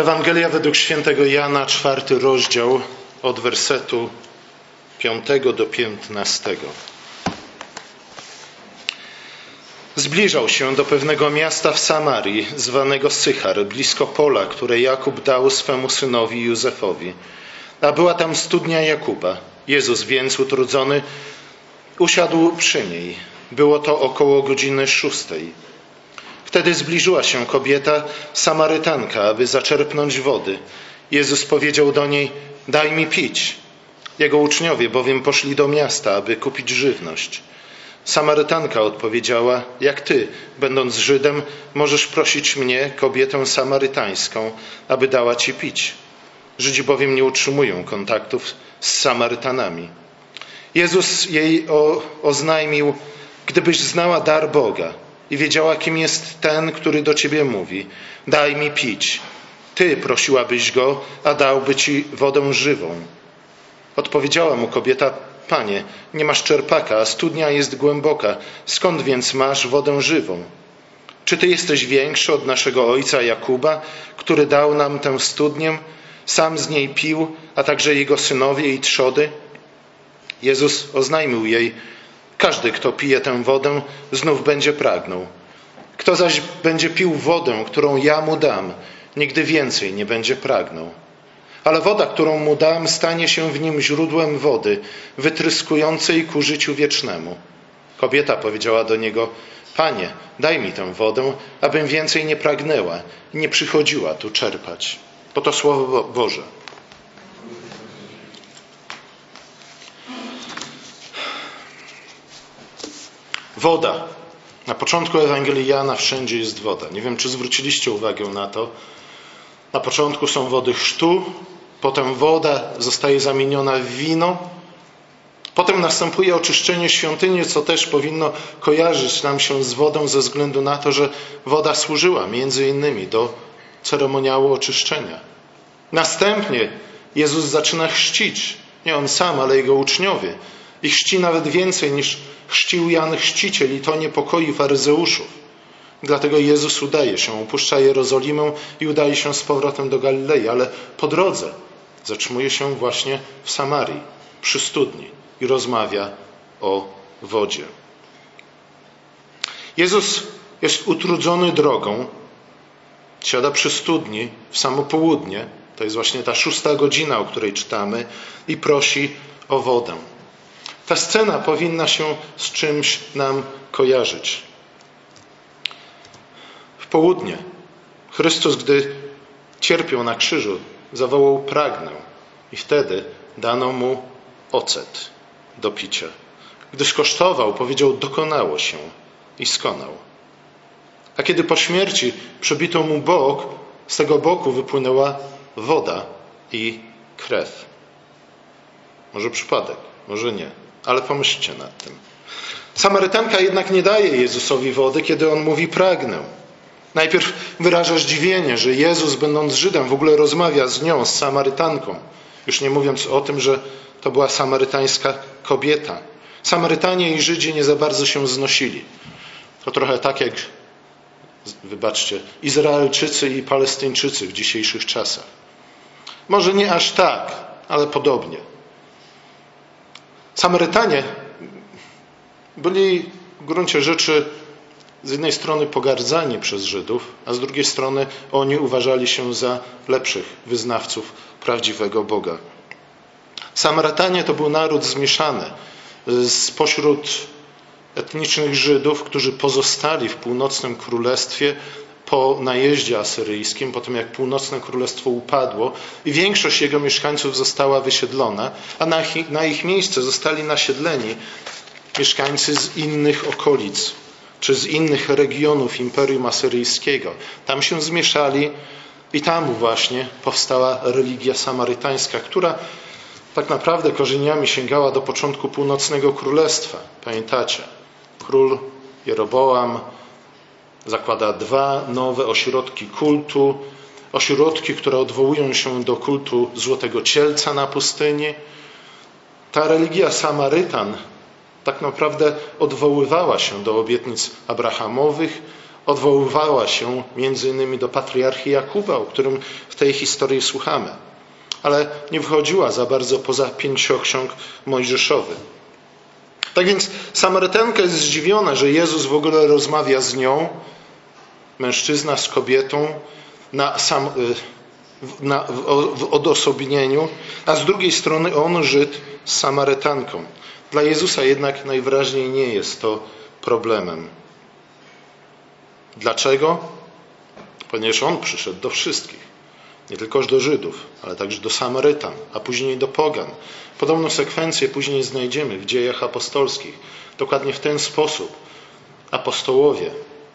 Ewangelia według świętego Jana, czwarty rozdział, od wersetu piątego do piętnastego. Zbliżał się do pewnego miasta w Samarii, zwanego Sychar, blisko pola, które Jakub dał swemu synowi Józefowi. A była tam studnia Jakuba. Jezus więc, utrudzony, usiadł przy niej. Było to około godziny szóstej. Wtedy zbliżyła się kobieta, Samarytanka, aby zaczerpnąć wody. Jezus powiedział do niej: Daj mi pić. Jego uczniowie bowiem poszli do miasta, aby kupić żywność. Samarytanka odpowiedziała: Jak ty, będąc Żydem, możesz prosić mnie, kobietę samarytańską, aby dała ci pić? Żydzi bowiem nie utrzymują kontaktów z Samarytanami. Jezus jej o, oznajmił: Gdybyś znała dar Boga i wiedziała, kim jest ten, który do ciebie mówi, daj mi pić. Ty prosiłabyś go, a dałby ci wodę żywą. Odpowiedziała mu kobieta: Panie, nie masz czerpaka, a studnia jest głęboka. Skąd więc masz wodę żywą? Czy ty jesteś większy od naszego ojca Jakuba, który dał nam tę studnię? Sam z niej pił, a także jego synowie i trzody? Jezus oznajmił jej: Każdy, kto pije tę wodę, znów będzie pragnął. Kto zaś będzie pił wodę, którą ja mu dam, nigdy więcej nie będzie pragnął. Ale woda, którą mu dam, stanie się w nim źródłem wody, wytryskującej ku życiu wiecznemu. Kobieta powiedziała do niego: Panie, daj mi tę wodę, abym więcej nie pragnęła nie przychodziła tu czerpać. Oto słowo Boże. Woda. Na początku Ewangelii Jana wszędzie jest woda. Nie wiem, czy zwróciliście uwagę na to. Na początku są wody chrztu, potem woda zostaje zamieniona w wino, potem następuje oczyszczenie świątyni, co też powinno kojarzyć nam się z wodą ze względu na to, że woda służyła między innymi do ceremoniału oczyszczenia. Następnie Jezus zaczyna chrzcić, nie on sam, ale jego uczniowie. I chrzci nawet więcej niż chrzcił Jan Chrzciciel i to niepokoi faryzeuszów. Dlatego Jezus udaje się, opuszcza Jerozolimę i udaje się z powrotem do Galilei, ale po drodze zatrzymuje się właśnie w Samarii, przy studni i rozmawia o wodzie. Jezus jest utrudzony drogą, siada przy studni w samo południe, to jest właśnie ta szósta godzina, o której czytamy, i prosi o wodę. Ta scena powinna się z czymś nam kojarzyć. W południe Chrystus, gdy cierpiał na krzyżu, zawołał pragnę i wtedy dano mu ocet do picia. Gdy skosztował, powiedział dokonało się i skonał. A kiedy po śmierci przebito mu bok, z tego boku wypłynęła woda i krew. Może przypadek, może nie ale pomyślcie nad tym. Samarytanka jednak nie daje Jezusowi wody, kiedy on mówi pragnę. Najpierw wyraża zdziwienie, że Jezus, będąc Żydem, w ogóle rozmawia z nią, z Samarytanką. Już nie mówiąc o tym, że to była samarytańska kobieta. Samarytanie i Żydzi nie za bardzo się znosili. To trochę tak jak, wybaczcie, Izraelczycy i Palestyńczycy w dzisiejszych czasach. Może nie aż tak, ale podobnie. Samarytanie byli w gruncie rzeczy z jednej strony pogardzani przez Żydów, a z drugiej strony oni uważali się za lepszych wyznawców prawdziwego Boga. Samarytanie to był naród zmieszany spośród etnicznych Żydów, którzy pozostali w północnym królestwie po najeździe asyryjskim, po tym jak północne królestwo upadło i większość jego mieszkańców została wysiedlona, a na ich, na ich miejsce zostali nasiedleni mieszkańcy z innych okolic czy z innych regionów Imperium Asyryjskiego. Tam się zmieszali i tam właśnie powstała religia samarytańska, która tak naprawdę korzeniami sięgała do początku północnego królestwa. Pamiętacie? Król Jeroboam zakłada dwa nowe ośrodki kultu, ośrodki, które odwołują się do kultu Złotego Cielca na pustyni. Ta religia Samarytan tak naprawdę odwoływała się do obietnic Abrahamowych, odwoływała się między innymi do patriarchy Jakuba, o którym w tej historii słuchamy. Ale nie wychodziła za bardzo poza pięcioksiąg mojżeszowy. Tak więc Samarytanka jest zdziwiona, że Jezus w ogóle rozmawia z nią, mężczyzna z kobietą, na sam, y, na, w odosobnieniu, a z drugiej strony on, Żyd, z Samarytanką. Dla Jezusa jednak najwyraźniej nie jest to problemem. Dlaczego? Ponieważ On przyszedł do wszystkich. Nie tylko do Żydów, ale także do Samarytan, a później do Pogan. Podobną sekwencję później znajdziemy w dziejach apostolskich. Dokładnie w ten sposób apostołowie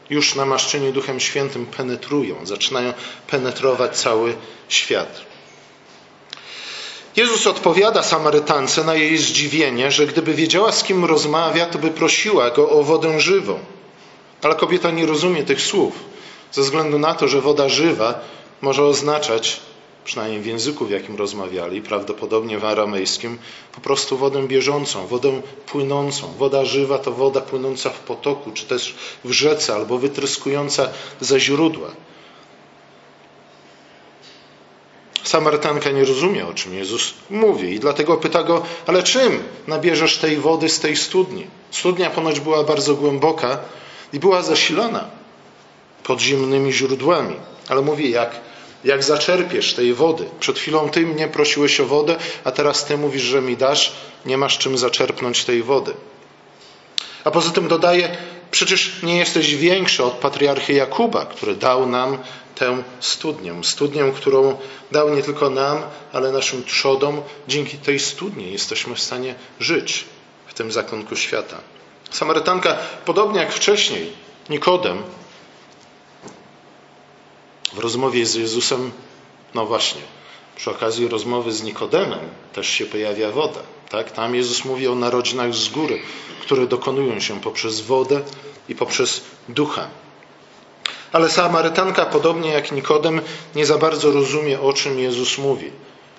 już namaszczeni Duchem Świętym penetrują, zaczynają penetrować cały świat. Jezus odpowiada Samarytance na jej zdziwienie, że gdyby wiedziała, z kim rozmawia, to by prosiła go o wodę żywą. Ale kobieta nie rozumie tych słów, ze względu na to, że woda żywa może oznaczać, przynajmniej w języku, w jakim rozmawiali, prawdopodobnie w aramejskim, po prostu wodę bieżącą, wodę płynącą. Woda żywa to woda płynąca w potoku, czy też w rzece, albo wytryskująca ze źródła. Samarytanka nie rozumie, o czym Jezus mówi i dlatego pyta go, ale czym nabierzesz tej wody z tej studni? Studnia ponoć była bardzo głęboka i była zasilana podziemnymi źródłami. Ale mówi, jak, jak zaczerpiesz tej wody. Przed chwilą ty mnie prosiłeś o wodę, a teraz ty mówisz, że mi dasz, nie masz czym zaczerpnąć tej wody. A poza tym dodaje, przecież nie jesteś większy od patriarchy Jakuba, który dał nam tę studnię. Studnię, którą dał nie tylko nam, ale naszym trzodom. Dzięki tej studni jesteśmy w stanie żyć w tym zakonku świata. Samarytanka, podobnie jak wcześniej, Nikodem, w rozmowie z Jezusem, no właśnie, przy okazji rozmowy z Nikodemem też się pojawia woda. Tak? Tam Jezus mówi o narodzinach z góry, które dokonują się poprzez wodę i poprzez ducha. Ale Samarytanka, podobnie jak Nikodem, nie za bardzo rozumie, o czym Jezus mówi.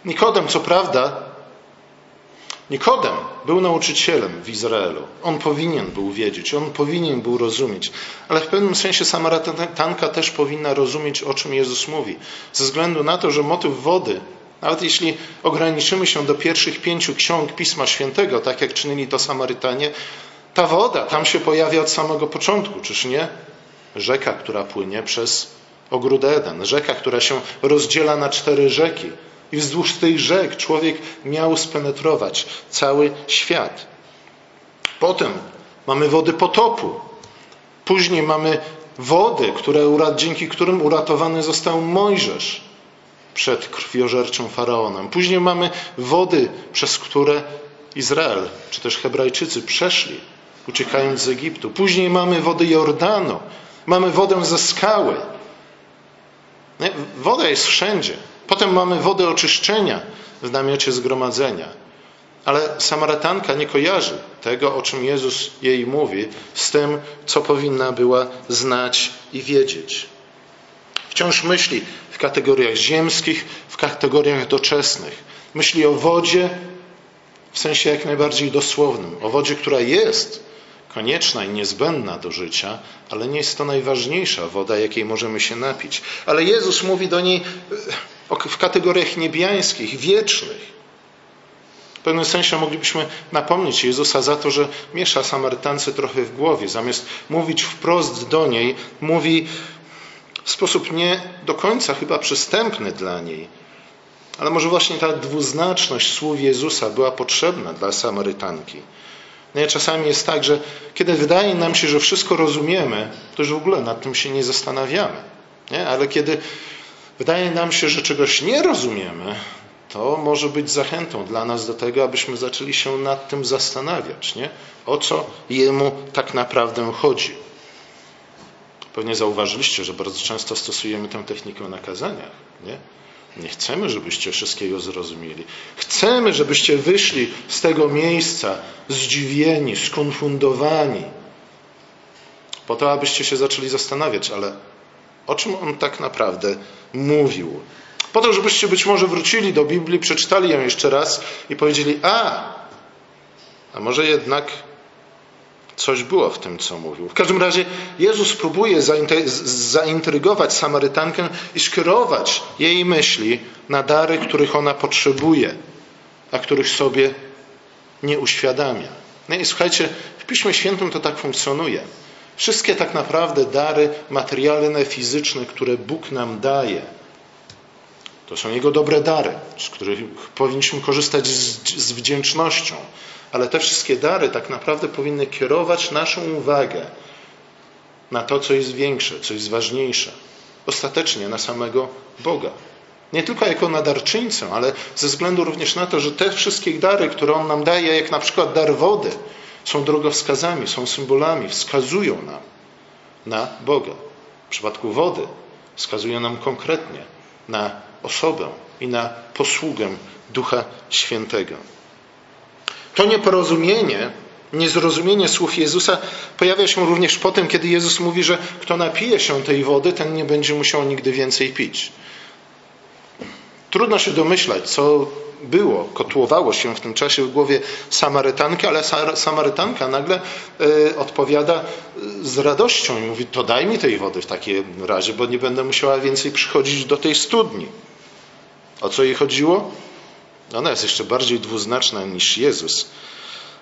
Nikodem, co prawda, Nikodem był nauczycielem w Izraelu. On powinien był wiedzieć, on powinien był rozumieć, ale w pewnym sensie Samarytanka też powinna rozumieć, o czym Jezus mówi. Ze względu na to, że motyw wody, nawet jeśli ograniczymy się do pierwszych pięciu ksiąg Pisma Świętego, tak jak czynili to Samarytanie, ta woda tam się pojawia od samego początku, czyż nie? Rzeka, która płynie przez ogród Eden, rzeka, która się rozdziela na cztery rzeki. I wzdłuż tych rzek człowiek miał spenetrować cały świat. Potem mamy wody potopu. Później mamy wody, które, dzięki którym uratowany został Mojżesz przed krwiożerczym faraonem. Później mamy wody, przez które Izrael, czy też Hebrajczycy przeszli, uciekając z Egiptu. Później mamy wody Jordanu, mamy wodę ze skały. Woda jest wszędzie. Potem mamy wodę oczyszczenia w namiocie zgromadzenia. Ale Samarytanka nie kojarzy tego, o czym Jezus jej mówi, z tym, co powinna była znać i wiedzieć. Wciąż myśli w kategoriach ziemskich, w kategoriach doczesnych. Myśli o wodzie w sensie jak najbardziej dosłownym. O wodzie, która jest konieczna i niezbędna do życia, ale nie jest to najważniejsza woda, jakiej możemy się napić. Ale Jezus mówi do niej w kategoriach niebiańskich, wiecznych. W pewnym sensie moglibyśmy napomnieć Jezusa za to, że miesza Samarytance trochę w głowie. Zamiast mówić wprost do niej, mówi w sposób nie do końca chyba przystępny dla niej. Ale może właśnie ta dwuznaczność słów Jezusa była potrzebna dla Samarytanki. No czasami jest tak, że kiedy wydaje nam się, że wszystko rozumiemy, to już w ogóle nad tym się nie zastanawiamy. Nie? Ale kiedy wydaje nam się, że czegoś nie rozumiemy, to może być zachętą dla nas do tego, abyśmy zaczęli się nad tym zastanawiać, nie? o co jemu tak naprawdę chodzi. Pewnie zauważyliście, że bardzo często stosujemy tę technikę na kazaniach. Nie? Nie chcemy, żebyście wszystkiego zrozumieli. Chcemy, żebyście wyszli z tego miejsca zdziwieni, skonfundowani, po to, abyście się zaczęli zastanawiać, ale o czym on tak naprawdę mówił? Po to, żebyście być może wrócili do Biblii, przeczytali ją jeszcze raz i powiedzieli: A, a może jednak Coś było w tym, co mówił. W każdym razie Jezus próbuje zaintrygować Samarytankę i skierować jej myśli na dary, których ona potrzebuje, a których sobie nie uświadamia. No i słuchajcie, w Piśmie Świętym to tak funkcjonuje. Wszystkie tak naprawdę dary materialne, fizyczne, które Bóg nam daje, to są Jego dobre dary, z których powinniśmy korzystać z, z wdzięcznością. Ale te wszystkie dary tak naprawdę powinny kierować naszą uwagę na to, co jest większe, co jest ważniejsze. Ostatecznie na samego Boga. Nie tylko jako nadarczyńcę, ale ze względu również na to, że te wszystkie dary, które On nam daje, jak na przykład dar wody, są drogowskazami, są symbolami, wskazują nam na Boga. W przypadku wody wskazują nam konkretnie na osobę i na posługę Ducha Świętego. To nieporozumienie, niezrozumienie słów Jezusa pojawia się również potem, kiedy Jezus mówi, że kto napije się tej wody, ten nie będzie musiał nigdy więcej pić. Trudno się domyślać, co było, kotłowało się w tym czasie w głowie Samarytanki, ale Samarytanka nagle y, odpowiada z radością i mówi: To daj mi tej wody w takim razie, bo nie będę musiała więcej przychodzić do tej studni. O co jej chodziło? Ona jest jeszcze bardziej dwuznaczna niż Jezus.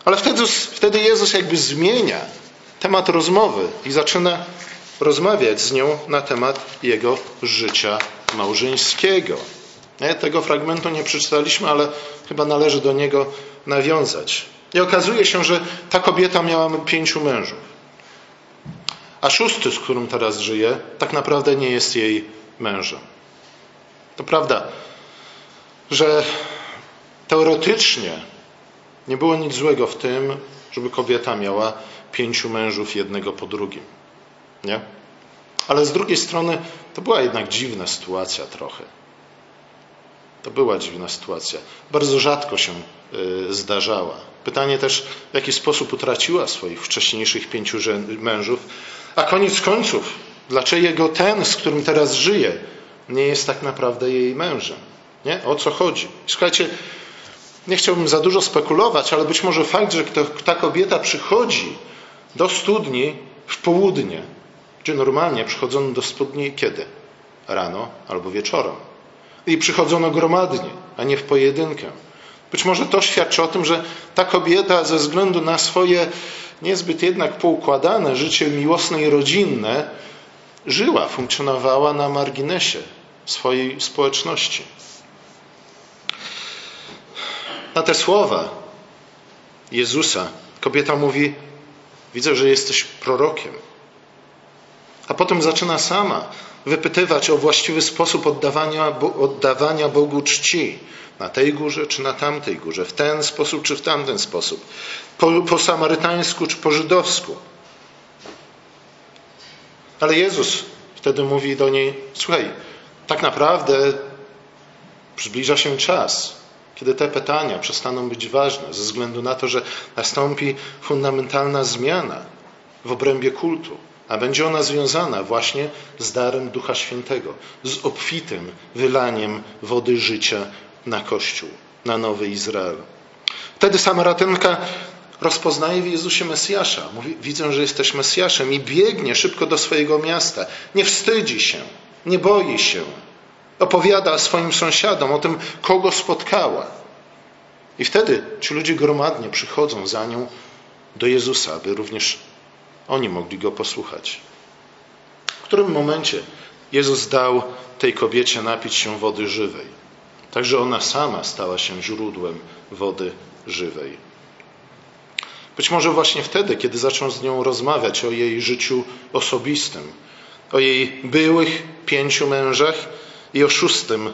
Ale wtedy, wtedy Jezus jakby zmienia temat rozmowy i zaczyna rozmawiać z nią na temat jego życia małżeńskiego. Tego fragmentu nie przeczytaliśmy, ale chyba należy do niego nawiązać. I okazuje się, że ta kobieta miała pięciu mężów. A szósty, z którym teraz żyje, tak naprawdę nie jest jej mężem. To prawda, że teoretycznie nie było nic złego w tym, żeby kobieta miała pięciu mężów jednego po drugim. Nie? Ale z drugiej strony to była jednak dziwna sytuacja trochę. To była dziwna sytuacja. Bardzo rzadko się y, zdarzała. Pytanie też, w jaki sposób utraciła swoich wcześniejszych pięciu mężów, a koniec końców, dlaczego ten, z którym teraz żyje, nie jest tak naprawdę jej mężem. Nie? O co chodzi? Słuchajcie, nie chciałbym za dużo spekulować, ale być może fakt, że ta kobieta przychodzi do studni w południe, gdzie normalnie przychodzono do studni kiedy? Rano albo wieczorem. I przychodzono gromadnie, a nie w pojedynkę. Być może to świadczy o tym, że ta kobieta ze względu na swoje niezbyt jednak poukładane życie miłosne i rodzinne żyła, funkcjonowała na marginesie swojej społeczności. Na te słowa Jezusa kobieta mówi: Widzę, że jesteś prorokiem. A potem zaczyna sama wypytywać o właściwy sposób oddawania, oddawania Bogu czci. Na tej górze czy na tamtej górze, w ten sposób czy w tamten sposób, po, po samarytańsku czy po żydowsku. Ale Jezus wtedy mówi do niej: Słuchaj, tak naprawdę zbliża się czas, kiedy te pytania przestaną być ważne, ze względu na to, że nastąpi fundamentalna zmiana w obrębie kultu, a będzie ona związana właśnie z darem Ducha Świętego, z obfitym wylaniem wody życia na Kościół, na nowy Izrael. Wtedy Samarytanka rozpoznaje w Jezusie Mesjasza. Mówi, widzę, że jesteś Mesjaszem i biegnie szybko do swojego miasta. Nie wstydzi się, nie boi się, Opowiada swoim sąsiadom o tym, kogo spotkała. I wtedy ci ludzie gromadnie przychodzą za nią do Jezusa, aby również oni mogli go posłuchać. W którym momencie Jezus dał tej kobiecie napić się wody żywej. Także ona sama stała się źródłem wody żywej. Być może właśnie wtedy, kiedy zaczął z nią rozmawiać o jej życiu osobistym, o jej byłych pięciu mężach, i o szóstym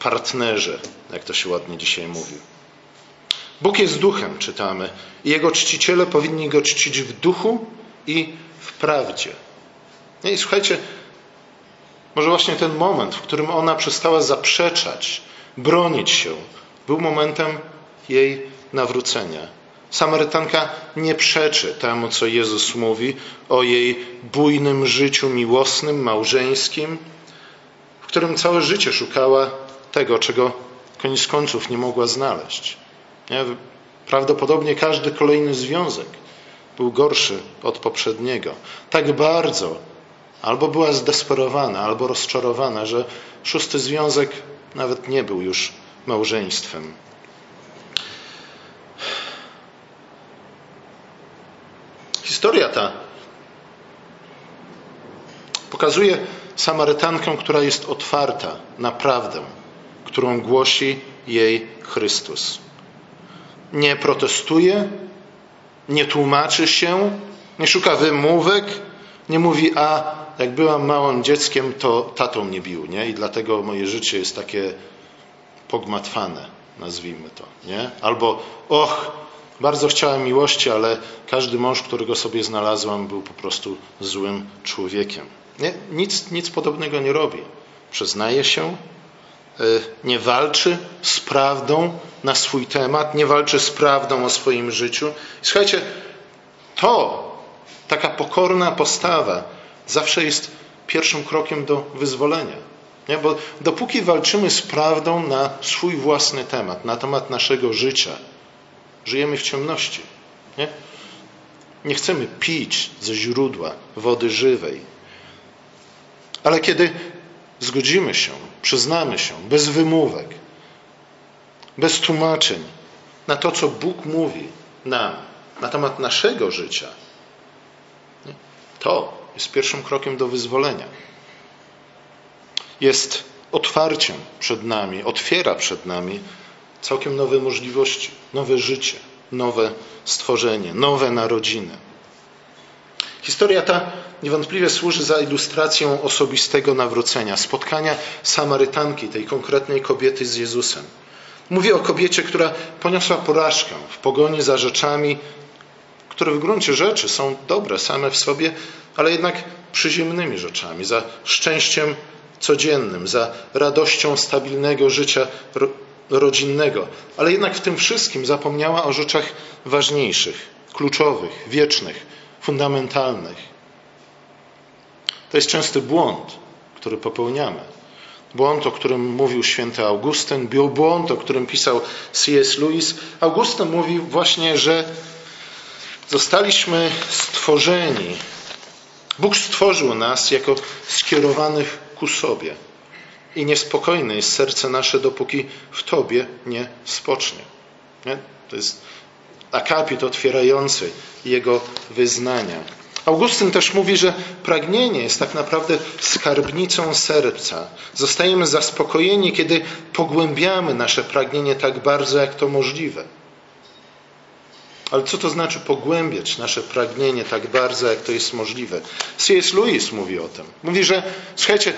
partnerze, jak to się ładnie dzisiaj mówi. Bóg jest duchem, czytamy, i jego czciciele powinni go czcić w duchu i w prawdzie. I słuchajcie, może właśnie ten moment, w którym ona przestała zaprzeczać, bronić się, był momentem jej nawrócenia. Samarytanka nie przeczy temu, co Jezus mówi o jej bujnym życiu miłosnym, małżeńskim, w którym całe życie szukała tego, czego koniec końców nie mogła znaleźć. Nie? Prawdopodobnie każdy kolejny związek był gorszy od poprzedniego. Tak bardzo albo była zdesperowana, albo rozczarowana, że szósty związek nawet nie był już małżeństwem. Historia ta pokazuje Samarytankę, która jest otwarta na prawdę, którą głosi jej Chrystus. Nie protestuje, nie tłumaczy się, nie szuka wymówek, nie mówi, a jak byłam małym dzieckiem, to tatą mnie bił, nie? I dlatego moje życie jest takie pogmatwane, nazwijmy to, nie? Albo, och, bardzo chciałem miłości, ale każdy mąż, którego sobie znalazłam, był po prostu złym człowiekiem. Nie? Nic, nic podobnego nie robi. Przyznaje się, nie walczy z prawdą na swój temat, nie walczy z prawdą o swoim życiu. Słuchajcie, to, taka pokorna postawa, zawsze jest pierwszym krokiem do wyzwolenia. Nie? Bo dopóki walczymy z prawdą na swój własny temat, na temat naszego życia, żyjemy w ciemności. Nie? nie chcemy pić ze źródła wody żywej. Ale kiedy zgodzimy się, przyznamy się, bez wymówek, bez tłumaczeń na to, co Bóg mówi nam na temat naszego życia, to jest pierwszym krokiem do wyzwolenia. Jest otwarciem przed nami, otwiera przed nami całkiem nowe możliwości, nowe życie, nowe stworzenie, nowe narodziny. Historia ta niewątpliwie służy za ilustracją osobistego nawrócenia, spotkania Samarytanki, tej konkretnej kobiety z Jezusem. Mówię o kobiecie, która poniosła porażkę w pogoni za rzeczami, które w gruncie rzeczy są dobre same w sobie, ale jednak przyziemnymi rzeczami, za szczęściem codziennym, za radością stabilnego życia rodzinnego, ale jednak w tym wszystkim zapomniała o rzeczach ważniejszych, kluczowych, wiecznych, fundamentalnych. To jest częsty błąd, który popełniamy. Błąd, o którym mówił święty Augustyn, błąd, o którym pisał C.S. Lewis. Augustyn mówił właśnie, że zostaliśmy stworzeni. Bóg stworzył nas jako skierowanych ku sobie. I niespokojne jest serce nasze, dopóki w Tobie nie spocznie. Nie? To jest akapit otwierający jego wyznania. Augustyn też mówi, że pragnienie jest tak naprawdę skarbnicą serca. Zostajemy zaspokojeni, kiedy pogłębiamy nasze pragnienie tak bardzo, jak to możliwe. Ale co to znaczy pogłębiać nasze pragnienie tak bardzo, jak to jest możliwe? C.S. Lewis mówi o tym. Mówi, że słuchajcie,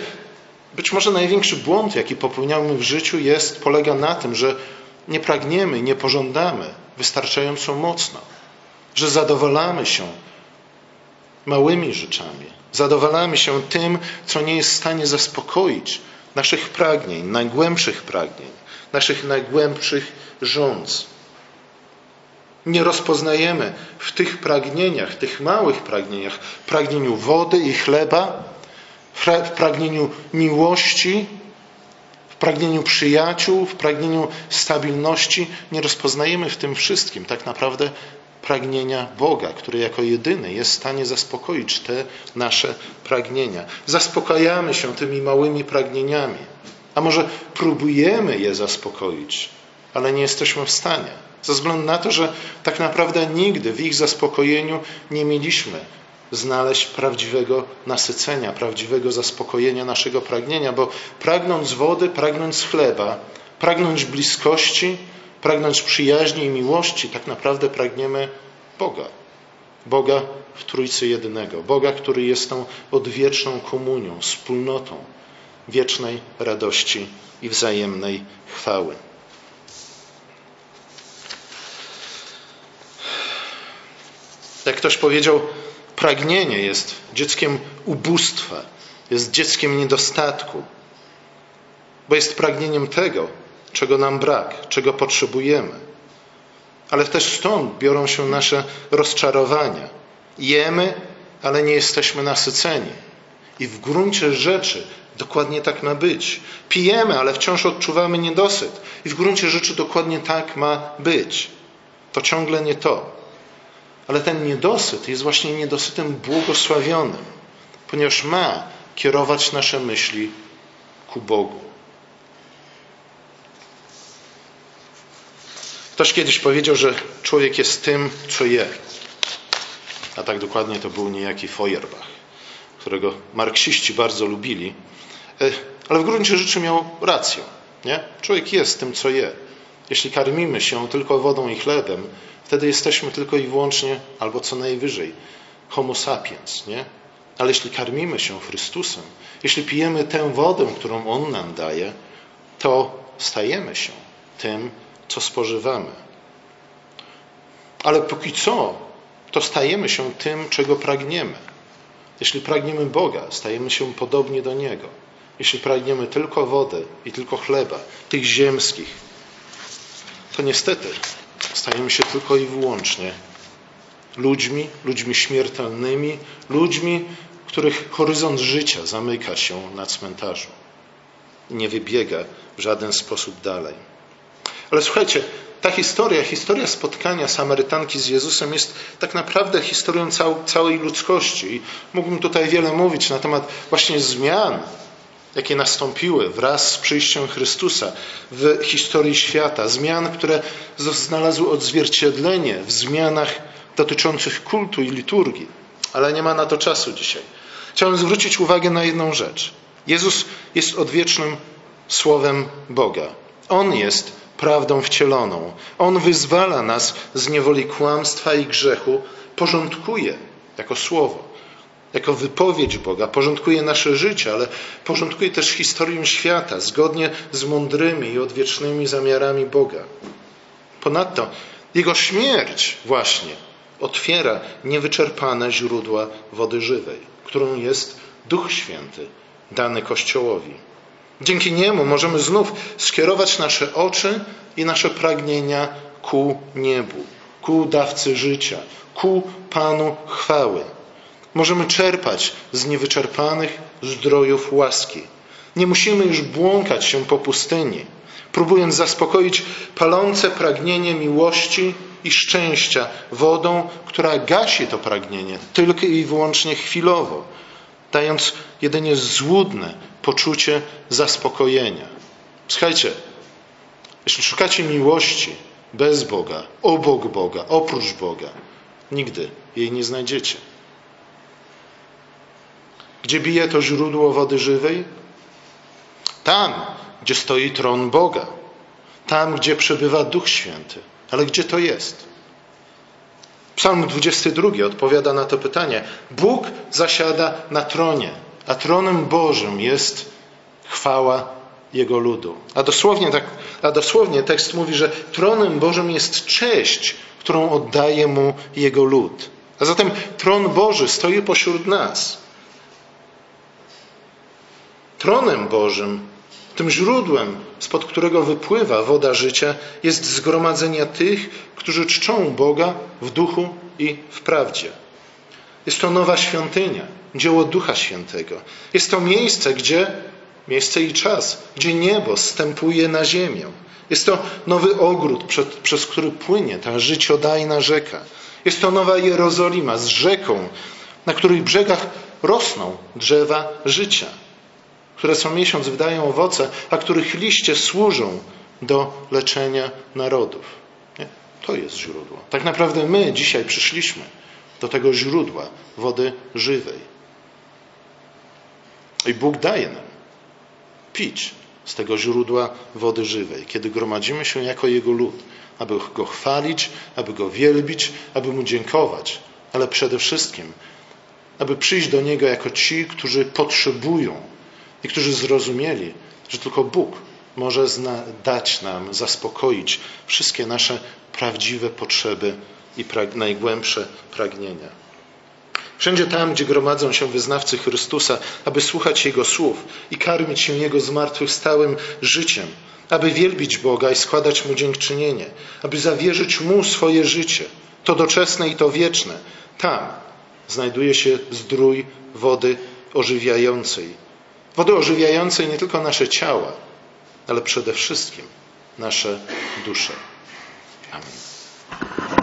być może największy błąd, jaki popełniamy w życiu, jest, polega na tym, że nie pragniemy, nie pożądamy wystarczająco mocno, że zadowalamy się małymi rzeczami, zadowalamy się tym, co nie jest w stanie zaspokoić naszych pragnień, najgłębszych pragnień, naszych najgłębszych rządz. Nie rozpoznajemy w tych pragnieniach, tych małych pragnieniach, pragnieniu wody i chleba, w pragnieniu miłości, w pragnieniu przyjaciół, w pragnieniu stabilności, nie rozpoznajemy w tym wszystkim tak naprawdę pragnienia Boga, który jako jedyny jest w stanie zaspokoić te nasze pragnienia. Zaspokajamy się tymi małymi pragnieniami, a może próbujemy je zaspokoić, ale nie jesteśmy w stanie. Ze względu na to, że tak naprawdę nigdy w ich zaspokojeniu nie mieliśmy znaleźć prawdziwego nasycenia, prawdziwego zaspokojenia naszego pragnienia, bo pragnąc wody, pragnąc chleba, pragnąć bliskości, pragnąć przyjaźni i miłości, tak naprawdę pragniemy Boga. Boga w Trójcy Jedynego. Boga, który jest tą odwieczną komunią, wspólnotą wiecznej radości i wzajemnej chwały. Jak ktoś powiedział, pragnienie jest dzieckiem ubóstwa, jest dzieckiem niedostatku, bo jest pragnieniem tego, czego nam brak, czego potrzebujemy. Ale też stąd biorą się nasze rozczarowania. Jemy, ale nie jesteśmy nasyceni. I w gruncie rzeczy dokładnie tak ma być. Pijemy, ale wciąż odczuwamy niedosyt. I w gruncie rzeczy dokładnie tak ma być. To ciągle nie to. Ale ten niedosyt jest właśnie niedosytem błogosławionym, ponieważ ma kierować nasze myśli ku Bogu. Ktoś kiedyś powiedział, że człowiek jest tym, co je. A tak dokładnie to był niejaki Feuerbach, którego marksiści bardzo lubili. E, ale w gruncie rzeczy miał rację. Nie? Człowiek jest tym, co je. Jeśli karmimy się tylko wodą i chlebem, wtedy jesteśmy tylko i wyłącznie, albo co najwyżej, homo sapiens. Nie? Ale jeśli karmimy się Chrystusem, jeśli pijemy tę wodę, którą On nam daje, to stajemy się tym, co spożywamy. Ale póki co, to stajemy się tym, czego pragniemy. Jeśli pragniemy Boga, stajemy się podobnie do Niego. Jeśli pragniemy tylko wody i tylko chleba, tych ziemskich, to niestety stajemy się tylko i wyłącznie ludźmi, ludźmi śmiertelnymi, ludźmi, których horyzont życia zamyka się na cmentarzu i nie wybiega w żaden sposób dalej. Ale słuchajcie, ta historia, historia spotkania Samarytanki z Jezusem jest tak naprawdę historią całej ludzkości. I mógłbym tutaj wiele mówić na temat właśnie zmian, jakie nastąpiły wraz z przyjściem Chrystusa w historii świata. Zmian, które znalazły odzwierciedlenie w zmianach dotyczących kultu i liturgii. Ale nie ma na to czasu dzisiaj. Chciałem zwrócić uwagę na jedną rzecz. Jezus jest odwiecznym Słowem Boga. On jest prawdą wcieloną. On wyzwala nas z niewoli kłamstwa i grzechu, porządkuje jako słowo, jako wypowiedź Boga, porządkuje nasze życie, ale porządkuje też historię świata zgodnie z mądrymi i odwiecznymi zamiarami Boga. Ponadto Jego śmierć właśnie otwiera niewyczerpane źródła wody żywej, którą jest Duch Święty dany Kościołowi. Dzięki niemu możemy znów skierować nasze oczy i nasze pragnienia ku niebu, ku dawcy życia, ku Panu chwały. Możemy czerpać z niewyczerpanych zdrojów łaski. Nie musimy już błąkać się po pustyni, próbując zaspokoić palące pragnienie miłości i szczęścia wodą, która gasi to pragnienie tylko i wyłącznie chwilowo, dając jedynie złudne poczucie zaspokojenia. Słuchajcie, jeśli szukacie miłości bez Boga, obok Boga, oprócz Boga, nigdy jej nie znajdziecie. Gdzie bije to źródło wody żywej? Tam, gdzie stoi tron Boga. Tam, gdzie przebywa Duch Święty. Ale gdzie to jest? Psalm 22 odpowiada na to pytanie. Bóg zasiada na tronie a tronem Bożym jest chwała Jego ludu. A dosłownie, tak, a dosłownie tekst mówi, że tronem Bożym jest cześć, którą oddaje Mu Jego lud. A zatem tron Boży stoi pośród nas. Tronem Bożym, tym źródłem, spod którego wypływa woda życia, jest zgromadzenia tych, którzy czczą Boga w duchu i w prawdzie. Jest to nowa świątynia, dzieło Ducha Świętego. Jest to miejsce, gdzie, miejsce i czas, gdzie niebo stępuje na ziemię. Jest to nowy ogród, przed, przez który płynie ta życiodajna rzeka. Jest to nowa Jerozolima z rzeką, na której brzegach rosną drzewa życia, które co miesiąc wydają owoce, a których liście służą do leczenia narodów. Nie? To jest źródło. Tak naprawdę my dzisiaj przyszliśmy do tego źródła wody żywej. I Bóg daje nam pić z tego źródła wody żywej, kiedy gromadzimy się jako Jego lud, aby Go chwalić, aby Go wielbić, aby Mu dziękować, ale przede wszystkim, aby przyjść do Niego jako ci, którzy potrzebują i którzy zrozumieli, że tylko Bóg może dać nam, zaspokoić wszystkie nasze prawdziwe potrzeby i najgłębsze pragnienia. Wszędzie tam, gdzie gromadzą się wyznawcy Chrystusa, aby słuchać Jego słów i karmić się Jego zmartwychwstałym życiem, aby wielbić Boga i składać Mu dziękczynienie, aby zawierzyć Mu swoje życie, to doczesne i to wieczne, tam znajduje się zdrój wody ożywiającej. Wody ożywiającej nie tylko nasze ciała, ale przede wszystkim nasze dusze. Amen.